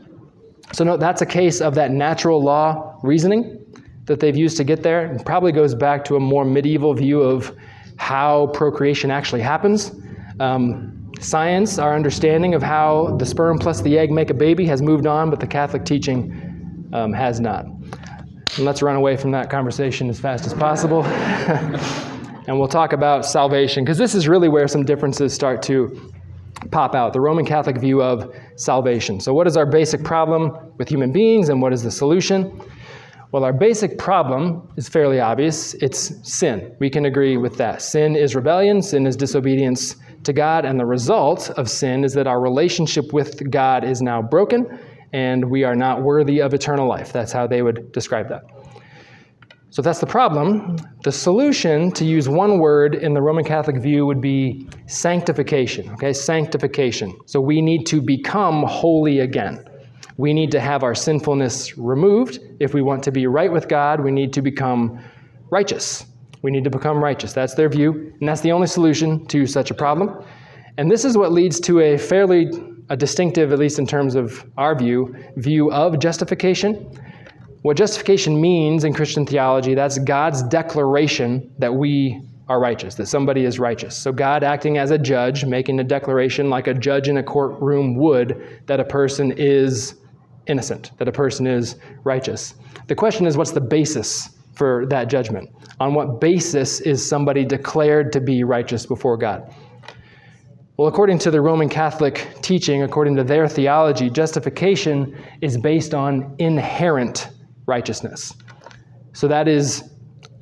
So, no, that's a case of that natural law reasoning that they've used to get there. It probably goes back to a more medieval view of how procreation actually happens. Um, science, our understanding of how the sperm plus the egg make a baby, has moved on, but the Catholic teaching um, has not. And let's run away from that conversation as fast as possible. and we'll talk about salvation, because this is really where some differences start to pop out the Roman Catholic view of salvation. So, what is our basic problem with human beings and what is the solution? Well, our basic problem is fairly obvious it's sin. We can agree with that. Sin is rebellion, sin is disobedience to God, and the result of sin is that our relationship with God is now broken and we are not worthy of eternal life. That's how they would describe that. So that's the problem. The solution, to use one word in the Roman Catholic view, would be sanctification. Okay, sanctification. So we need to become holy again. We need to have our sinfulness removed. If we want to be right with God, we need to become righteous. We need to become righteous. That's their view, and that's the only solution to such a problem. And this is what leads to a fairly a distinctive, at least in terms of our view, view of justification. What justification means in Christian theology, that's God's declaration that we are righteous, that somebody is righteous. So God acting as a judge, making a declaration like a judge in a courtroom would that a person is innocent, that a person is righteous. The question is what's the basis for that judgment? On what basis is somebody declared to be righteous before God? Well, according to the Roman Catholic teaching, according to their theology, justification is based on inherent righteousness. So that is,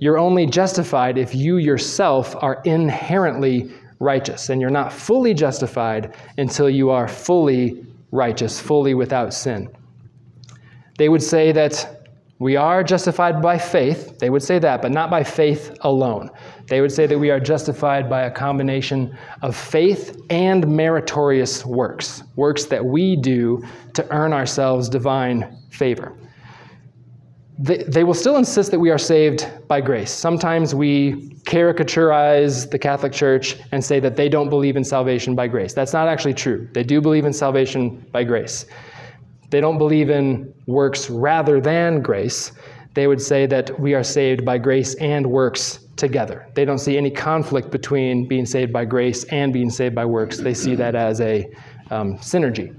you're only justified if you yourself are inherently righteous, and you're not fully justified until you are fully righteous, fully without sin. They would say that we are justified by faith. They would say that, but not by faith alone. They would say that we are justified by a combination of faith and meritorious works, works that we do to earn ourselves divine favor. They, they will still insist that we are saved by grace. Sometimes we caricaturize the Catholic Church and say that they don't believe in salvation by grace. That's not actually true. They do believe in salvation by grace. They don't believe in works rather than grace. They would say that we are saved by grace and works together. They don't see any conflict between being saved by grace and being saved by works. They see that as a um, synergy.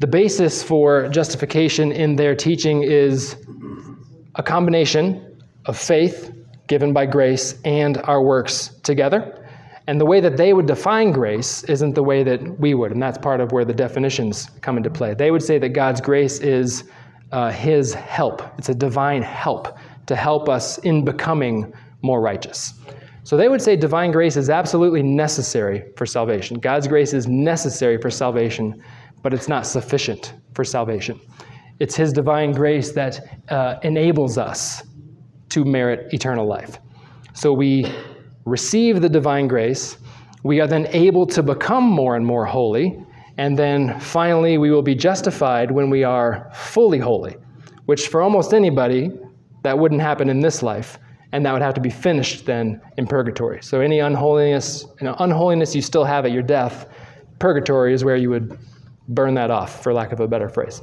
The basis for justification in their teaching is a combination of faith given by grace and our works together. And the way that they would define grace isn't the way that we would, and that's part of where the definitions come into play. They would say that God's grace is uh, His help, it's a divine help to help us in becoming more righteous. So they would say divine grace is absolutely necessary for salvation. God's grace is necessary for salvation, but it's not sufficient for salvation. It's His divine grace that uh, enables us to merit eternal life. So we receive the divine grace, we are then able to become more and more holy, and then finally we will be justified when we are fully holy, which for almost anybody, that wouldn't happen in this life, and that would have to be finished then in purgatory. So any unholiness, you know, unholiness you still have at your death, purgatory is where you would burn that off, for lack of a better phrase.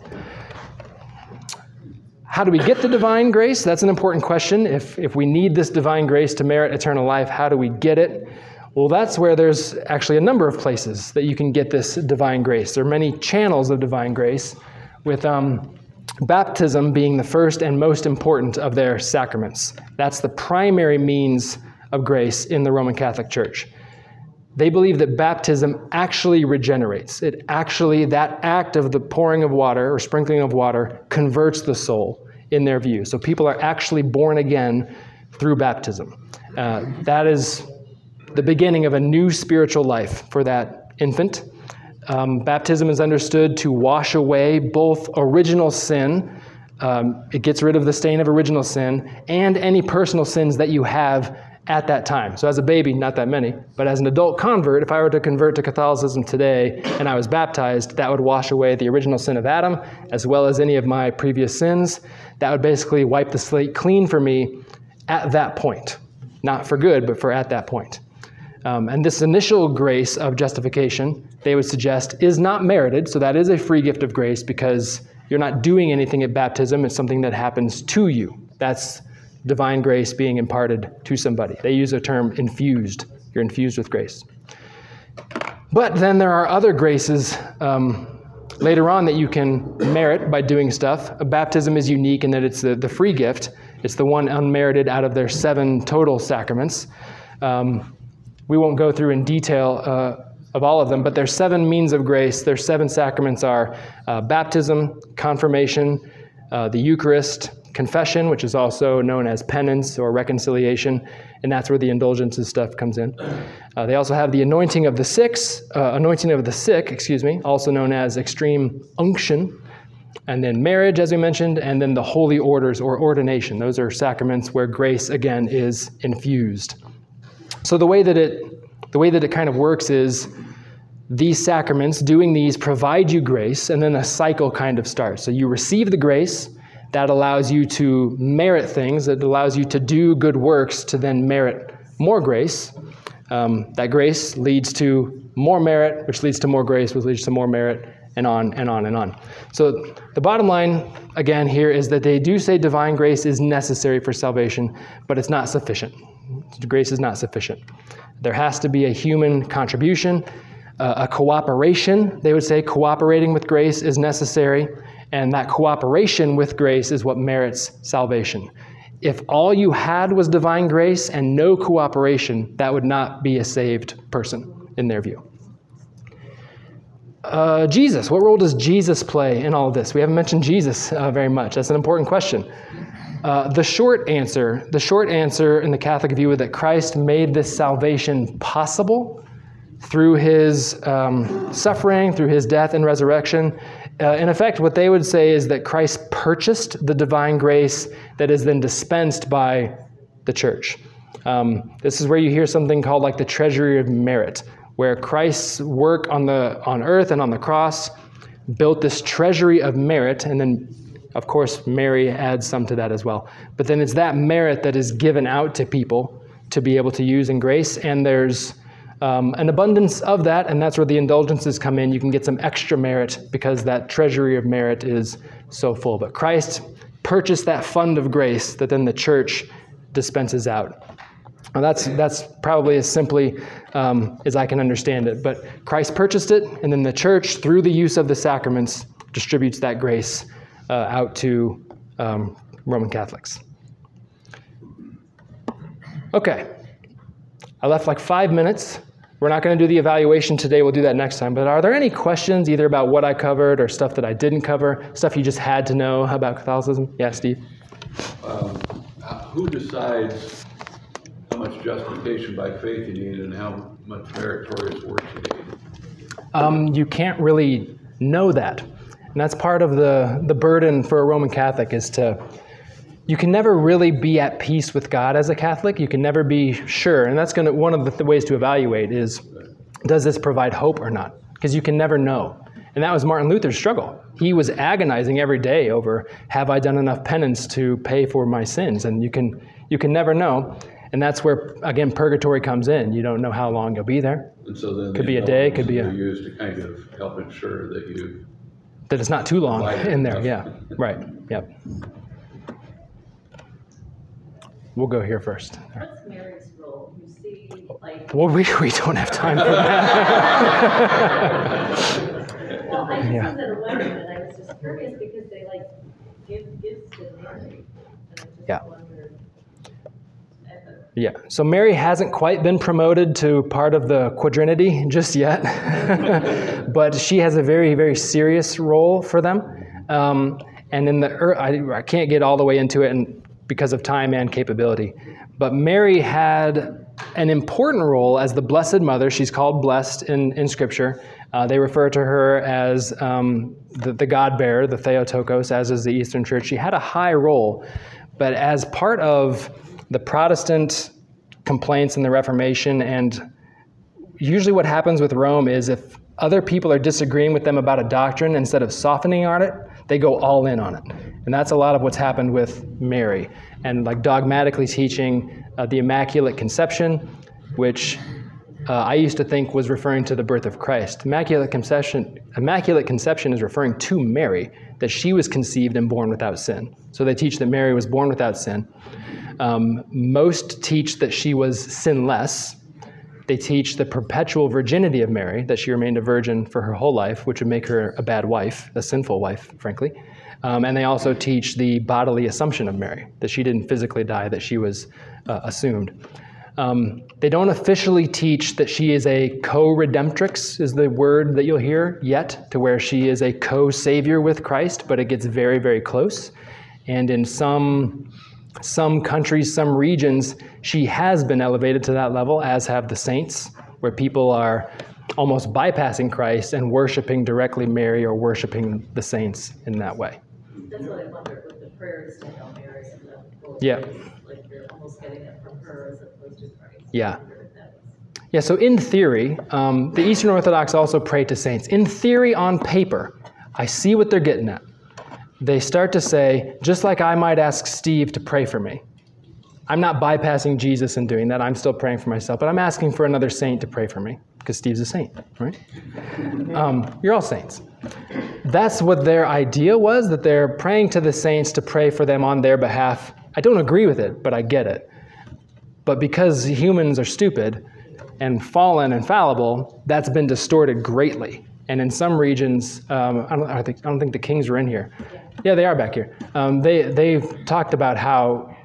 How do we get the divine grace? That's an important question. If, if we need this divine grace to merit eternal life, how do we get it? Well, that's where there's actually a number of places that you can get this divine grace. There are many channels of divine grace, with um, baptism being the first and most important of their sacraments. That's the primary means of grace in the Roman Catholic Church. They believe that baptism actually regenerates. It actually, that act of the pouring of water or sprinkling of water, converts the soul in their view. So people are actually born again through baptism. Uh, that is the beginning of a new spiritual life for that infant. Um, baptism is understood to wash away both original sin, um, it gets rid of the stain of original sin, and any personal sins that you have at that time. So, as a baby, not that many, but as an adult convert, if I were to convert to Catholicism today and I was baptized, that would wash away the original sin of Adam, as well as any of my previous sins. That would basically wipe the slate clean for me at that point. Not for good, but for at that point. Um, and this initial grace of justification, they would suggest, is not merited. So, that is a free gift of grace because you're not doing anything at baptism, it's something that happens to you. That's divine grace being imparted to somebody. They use the term infused. You're infused with grace. But then there are other graces um, later on that you can merit by doing stuff. A baptism is unique in that it's the, the free gift, it's the one unmerited out of their seven total sacraments. Um, we won't go through in detail uh, of all of them, but there's seven means of grace. Their seven sacraments are uh, baptism, confirmation, uh, the Eucharist, confession, which is also known as penance or reconciliation, and that's where the indulgences stuff comes in. Uh, they also have the anointing of the sick, uh, anointing of the sick, excuse me, also known as extreme unction, and then marriage, as we mentioned, and then the holy orders or ordination. Those are sacraments where grace again is infused. So the way that it, the way that it kind of works is these sacraments, doing these, provide you grace, and then a cycle kind of starts. So you receive the grace that allows you to merit things, that allows you to do good works to then merit more grace. Um, that grace leads to more merit, which leads to more grace, which leads to more merit, and on and on and on. So, the bottom line, again, here is that they do say divine grace is necessary for salvation, but it's not sufficient. Grace is not sufficient. There has to be a human contribution, uh, a cooperation. They would say cooperating with grace is necessary. And that cooperation with grace is what merits salvation. If all you had was divine grace and no cooperation, that would not be a saved person in their view. Uh, Jesus, what role does Jesus play in all of this? We haven't mentioned Jesus uh, very much. That's an important question. Uh, the short answer, the short answer in the Catholic view is that Christ made this salvation possible through his um, suffering, through his death and resurrection, uh, in effect, what they would say is that Christ purchased the divine grace that is then dispensed by the church. Um, this is where you hear something called like the treasury of merit, where Christ's work on the on earth and on the cross built this treasury of merit, and then Of course, Mary adds some to that as well. But then it's that merit that is given out to people to be able to use in grace, and there's um, an abundance of that, and that's where the indulgences come in. You can get some extra merit because that treasury of merit is so full. But Christ purchased that fund of grace that then the church dispenses out. Now that's that's probably as simply um, as I can understand it. But Christ purchased it, and then the church, through the use of the sacraments, distributes that grace uh, out to um, Roman Catholics. Okay, I left like five minutes. We're not going to do the evaluation today. We'll do that next time. But are there any questions either about what I covered or stuff that I didn't cover? Stuff you just had to know about Catholicism? Yeah, Steve. Um, who decides how much justification by faith you need and how much meritorious works you need? Um, you can't really know that. And that's part of the, the burden for a Roman Catholic is to, you can never really be at peace with God as a Catholic. You can never be sure. And that's going to, one of the th- ways to evaluate is, does this provide hope or not? Because you can never know. And that was Martin Luther's struggle. He was agonizing every day over, have I done enough penance to pay for my sins? And you can, you can never know. And that's where, again, purgatory comes in. You don't know how long you'll be there. And so then Could the be a day, could be a- used to kind of help ensure that you, That it's not too long in there. Yeah, right. Yep. We'll go here first. What's Mary's role? You see, like, Well, we, we don't have time for that. well, I just Yeah. was at a wedding and I was just curious because they like give gifts to Mary. And I just Yeah. the- Yeah, so Mary hasn't quite been promoted to part of the quadrinity just yet, but she has a very, very serious role for them. Um, and in the, I, I can't get all the way into it and because of time and capability, but Mary had an important role as the Blessed Mother. She's called blessed in, in Scripture. Uh, they refer to her as um, the, the God bearer, the Theotokos, as is the Eastern Church. She had a high role, but as part of the Protestant complaints in the Reformation, and usually what happens with Rome is if other people are disagreeing with them about a doctrine, instead of softening on it, they go all in on it. And that's a lot of what's happened with Mary. And like dogmatically teaching uh, the Immaculate Conception, which uh, I used to think was referring to the birth of Christ. Immaculate Conception, Immaculate Conception is referring to Mary, that she was conceived and born without sin. So they teach that Mary was born without sin. Um, most teach that she was sinless. They teach the perpetual virginity of Mary, that she remained a virgin for her whole life, which would make her a bad wife, a sinful wife, frankly. Um, and they also teach the bodily assumption of Mary, that she didn't physically die, that she was uh, assumed. Um, they don't officially teach that she is a co redemptrix, is the word that you'll hear yet, to where she is a co savior with Christ, but it gets very, very close. And in some, some countries, some regions, she has been elevated to that level, as have the saints, where people are almost bypassing Christ and worshiping directly Mary or worshiping the saints in that way. That's what I wondered with the prayers to Hail Mary and the. Yeah. Like you're almost getting it from her as opposed to Christ. Yeah. I wondered if that was- Yeah, so in theory, um, the Eastern Orthodox also pray to saints. In theory, on paper, I see what they're getting at. They start to say, just like I might ask Steve to pray for me. I'm not bypassing Jesus and doing that. I'm still praying for myself, but I'm asking for another saint to pray for me because Steve's a saint, right? Um, you're all saints. That's what their idea was that they're praying to the saints to pray for them on their behalf. I don't agree with it, but I get it. But because humans are stupid and fallen and fallible, that's been distorted greatly. And in some regions, um, I, don't, I, think, I don't think the kings are in here. Yeah, they are back here. Um, they, they've talked about how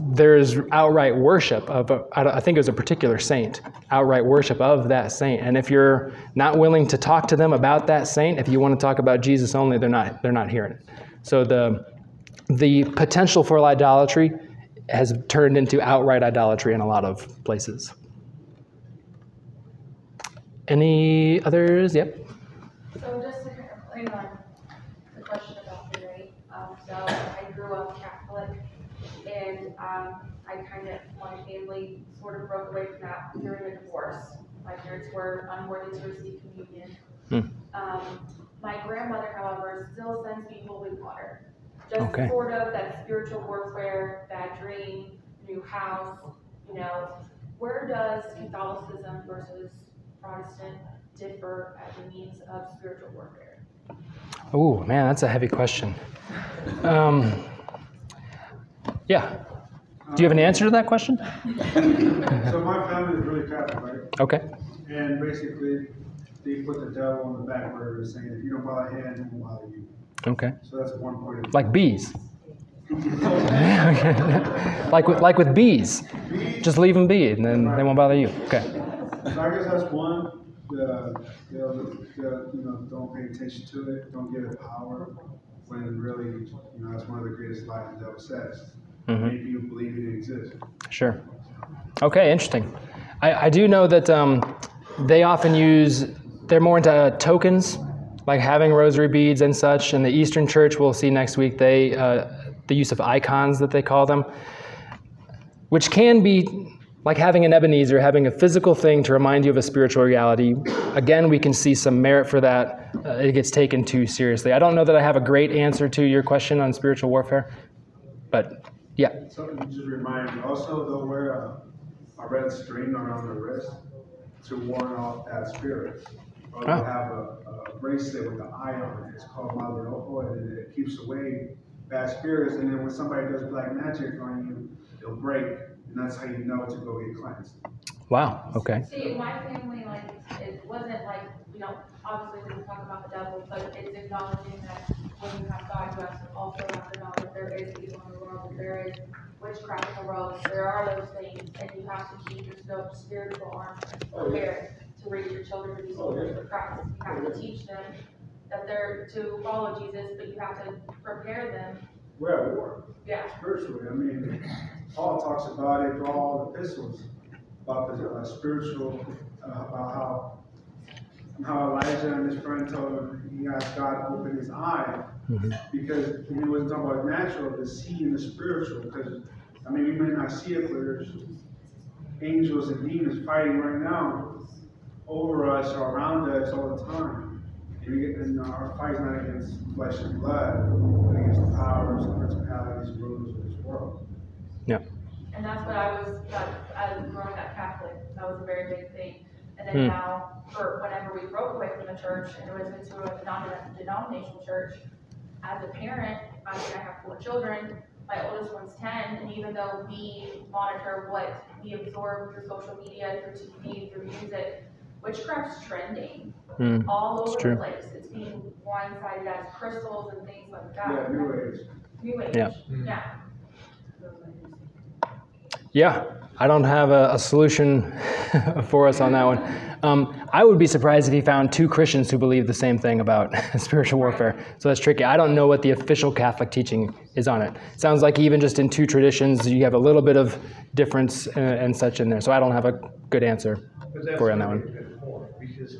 there's outright worship of, a, I I think it was a particular saint, outright worship of that saint. And if you're not willing to talk to them about that saint, if you want to talk about Jesus only, they're not, they're not hearing it. So the, the potential for idolatry has turned into outright idolatry in a lot of places. Any others? Yep. So just to kind of on the question about Mary, um, so I grew up Catholic and, um, I kind of, my family sort of broke away from that during a divorce. My parents were unworthy to receive communion. Hmm. Um, my grandmother, however, still sends me holy water. Just Okay. sort of that spiritual warfare, that dream, new house, you know, where does Catholicism versus Protestant differ as a means of spiritual warfare? Oh, man, that's a heavy question. Um, yeah. Do you have an answer to that question? So my family is really Catholic, right? Okay. And basically, they put the devil on the back burner saying, if you don't bow him, head, he won't bother you. Okay. So that's one point of Like bees. like with like with bees. Just leave them be, and then they won't bother you. Okay. So I guess that's one. The, the, the, you know, don't pay attention to it. Don't give it power. When really, you know, that's one of the greatest lies the devil says. Mhm. Make you believe it exists. Sure. Okay, interesting. I, I do know that um, they often use, they're more into tokens, like having rosary beads and such. And the Eastern Church, we'll see next week, they, uh, the use of icons that they call them, which can be like having an Ebenezer, having a physical thing to remind you of a spiritual reality. Again, we can see some merit for that. Uh, it gets taken too seriously. I don't know that I have a great answer to your question on spiritual warfare, but yeah. Something to just remind me. Also, they'll wear a, a red string around their wrist to warn off that spirit. Or they'll Oh. have a, a bracelet with an eye on it. It's called Madre Ojo, and it keeps away bad spirits. And then when somebody does black magic on you, it'll break, and that's how you know to go get cleansed. Wow. Okay. See, my family, like, it wasn't like, you know, obviously we don't talk about the devil, but it's acknowledging that when you have God, you have to also have to know that there is evil in the world, that there is witchcraft in the world, there are those things, and you have to keep your sp- spiritual arm oh, prepared to raise your children to be oh, soldiers for Christ. You have to oh, teach them that they're to follow Jesus, but you have to prepare them, We're at war. yeah, spiritually. I mean, Paul talks about it through all the epistles about the uh, spiritual, uh, about how how Elijah and his friend told him he asked God to open his eye because he wasn't talking about natural, the see and the spiritual. Because I mean, we may not see it, but there's angels and demons fighting right now over us or around us all the time. And, we, and our fight's not against flesh and blood, but against the powers, the principalities, rulers of this world. Yeah. And that's what I was, that, as growing up Catholic, that was a very big thing. And then Hmm. now, for whenever we broke away from the church and it was into a non-denominational church, as a parent, I mean, I have four children, my oldest one's ten, and even though we monitor what we absorb through social media, through TV, through music, witchcraft's trending Hmm. all It's over true. the place. It's being blindsided as crystals and things like Yeah. New Age. New Age, Yeah. yeah. Yeah, I don't have a, a solution for us on that one. Um, I would be surprised if he found two Christians who believe the same thing about spiritual warfare. So that's tricky. I don't know what the official Catholic teaching is on it. Sounds like even just in two traditions, you have a little bit of difference and, and such in there. So I don't have a good answer for you on that really one. a good point, because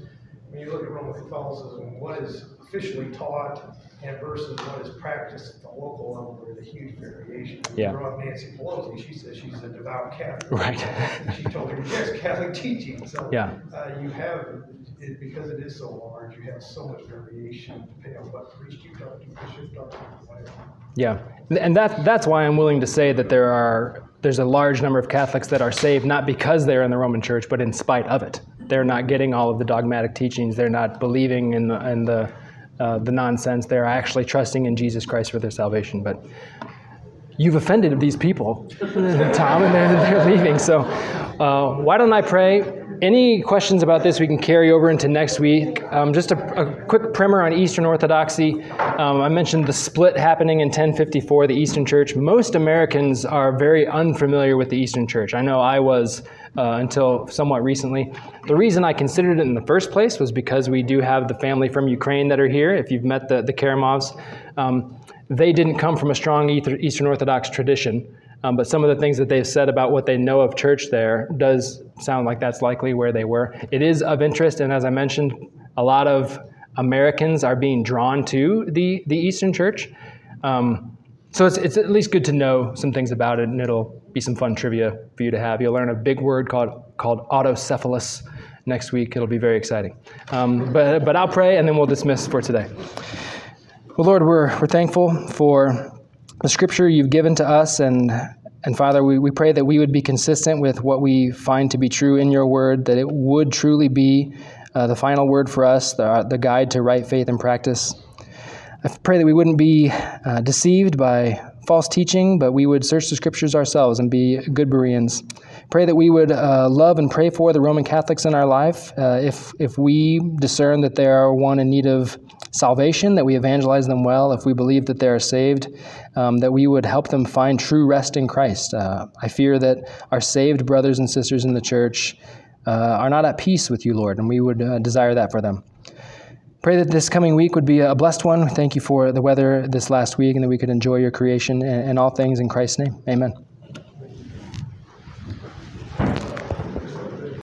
when you look at Roman Catholicism, what is officially taught and versus what is practiced at the local level, there's a huge variation. Yeah. You brought Nancy Pelosi, she says she's a devout Catholic. Right. And She told her, yes, Catholic teaching, so. Yeah. Uh, you have, it, because it is so large, you have so much variation depending on what priest you talk to, bishop to, whatever. Yeah, and that that's why I'm willing to say that there are there's a large number of Catholics that are saved not because they're in the Roman Church, but in spite of it. They're not getting all of the dogmatic teachings. They're not believing in the in the uh, the nonsense. They're actually trusting in Jesus Christ for their salvation. But you've offended these people, Tom, and they're, they're leaving. So uh, why don't I pray? Any questions about this we can carry over into next week? Um, just a, a quick primer on Eastern Orthodoxy. Um, I mentioned the split happening in 1054, the Eastern Church. Most Americans are very unfamiliar with the Eastern Church. I know I was uh, until somewhat recently. The reason I considered it in the first place was because we do have the family from Ukraine that are here. If you've met the, the Karamovs, um, they didn't come from a strong Eastern Orthodox tradition. Um, but some of the things that they've said about what they know of church there does sound like that's likely where they were. It is of interest, and as I mentioned, a lot of Americans are being drawn to the, the Eastern Church. Um, so it's, it's at least good to know some things about it, and it'll be some fun trivia for you to have. You'll learn a big word called, called autocephalus next week. It'll be very exciting. Um, but, but I'll pray, and then we'll dismiss for today. Well, Lord, we're, we're thankful for the scripture you've given to us. And, and Father, we, we pray that we would be consistent with what we find to be true in your word, that it would truly be uh, the final word for us, the, the guide to right faith and practice. I pray that we wouldn't be uh, deceived by false teaching, but we would search the scriptures ourselves and be good Bereans. Pray that we would uh, love and pray for the Roman Catholics in our life. Uh, if, if we discern that they are one in need of salvation, that we evangelize them well. If we believe that they are saved, um, that we would help them find true rest in Christ. Uh, I fear that our saved brothers and sisters in the church uh, are not at peace with you, Lord, and we would uh, desire that for them. Pray that this coming week would be a blessed one. Thank you for the weather this last week and that we could enjoy your creation and, and all things in Christ's name. Amen.